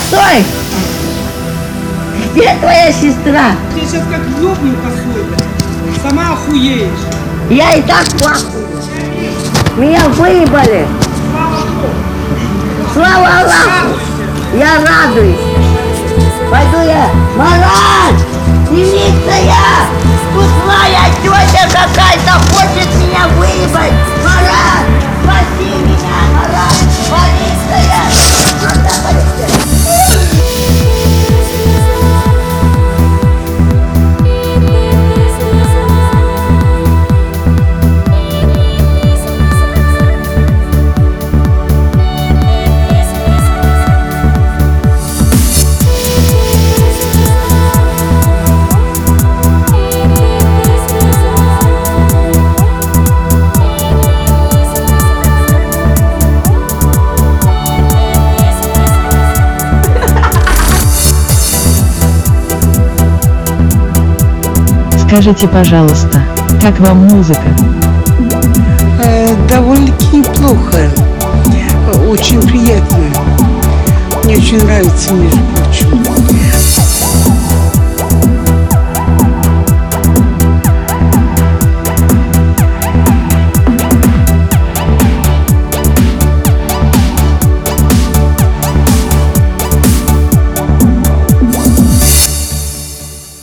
стой! Где твоя сестра? Ты сейчас как ёбну косой-то. Сама охуеешь. Я и так плохую. Меня выебали. Слава Аллаху! Я радуюсь. Пойду я. Марат! Милиция! Тут Скажите, пожалуйста, как вам музыка? Э, довольно-таки неплохо. Очень приятно. Мне очень нравится, между прочим.